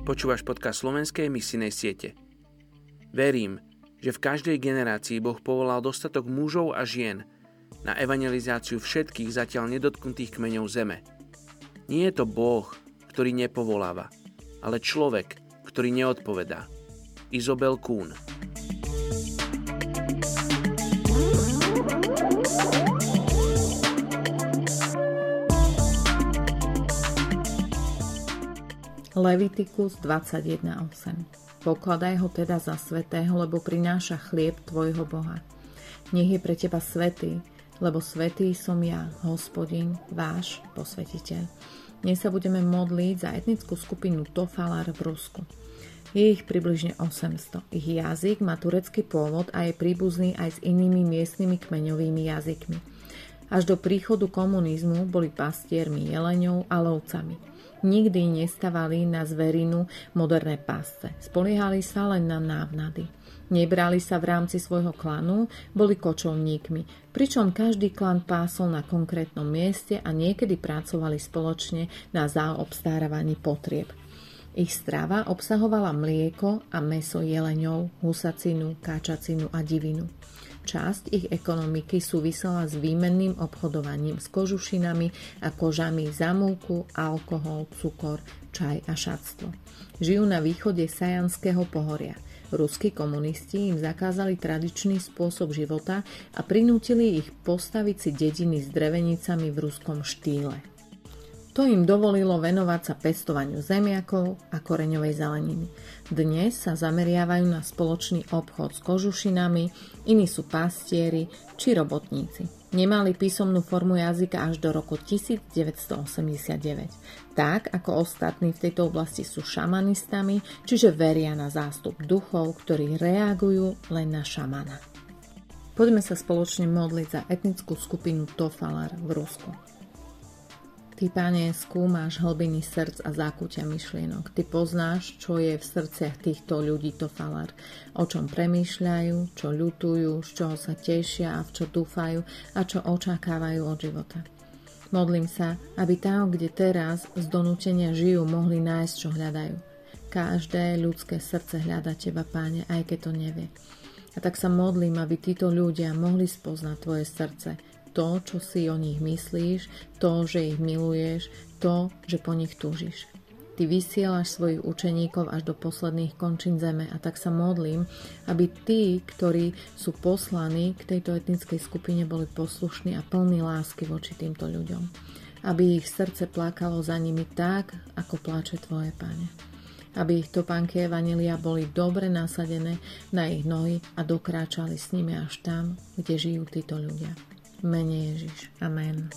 Počúvaš podcast slovenskej misijnej siete. Verím, že v každej generácii Boh povolal dostatok mužov a žien na evangelizáciu všetkých zatiaľ nedotknutých kmeňov zeme. Nie je to Boh, ktorý nepovoláva, ale človek, ktorý neodpovedá. Izobel Kuhn Levitikus 21.8 Pokladaj ho teda za svetého, lebo prináša chlieb tvojho Boha. Nech je pre teba svetý, lebo svetý som ja, hospodin, váš posvetiteľ. Dnes sa budeme modliť za etnickú skupinu Tofalar v Rusku. Je ich približne 800. Ich jazyk má turecký pôvod a je príbuzný aj s inými miestnymi kmeňovými jazykmi. Až do príchodu komunizmu boli pastiermi jeleňov a lovcami. Nikdy nestavali na zverinu moderné pásce. Spoliehali sa len na návnady. Nebrali sa v rámci svojho klanu, boli kočovníkmi, pričom každý klan pásol na konkrétnom mieste a niekedy pracovali spoločne na zaobstárávaní potrieb. Ich strava obsahovala mlieko a meso jeleňov, husacinu, káčacinu a divinu. Časť ich ekonomiky súvisela s výmenným obchodovaním s kožušinami a kožami za múku, alkohol, cukor, čaj a šatstvo. Žijú na východe Sajanského pohoria. Ruskí komunisti im zakázali tradičný spôsob života a prinútili ich postaviť si dediny s drevenicami v ruskom štýle. To im dovolilo venovať sa pestovaniu zemiakov a koreňovej zeleniny. Dnes sa zameriavajú na spoločný obchod s kožušinami, iní sú pastieri či robotníci. Nemali písomnú formu jazyka až do roku 1989. Tak ako ostatní v tejto oblasti sú šamanistami, čiže veria na zástup duchov, ktorí reagujú len na šamana. Poďme sa spoločne modliť za etnickú skupinu Tofalar v Rusku. Ty, Pane, skúmaš hlbiny srdc a zákutia myšlienok. Ty poznáš, čo je v srdciach týchto ľudí to falar. O čom premýšľajú, čo ľutujú, z čoho sa tešia a v čo dúfajú a čo očakávajú od života. Modlím sa, aby tam, kde teraz z donútenia žijú, mohli nájsť, čo hľadajú. Každé ľudské srdce hľada Teba, Páne, aj keď to nevie. A tak sa modlím, aby títo ľudia mohli spoznať Tvoje srdce, to, čo si o nich myslíš, to, že ich miluješ, to, že po nich túžiš. Ty vysielaš svojich učeníkov až do posledných končín zeme a tak sa modlím, aby tí, ktorí sú poslaní k tejto etnickej skupine, boli poslušní a plní lásky voči týmto ľuďom. Aby ich srdce plakalo za nimi tak, ako pláče Tvoje, Pane aby ich topánky Evanelia boli dobre nasadené na ich nohy a dokráčali s nimi až tam, kde žijú títo ľudia mene Ježiš. Amen.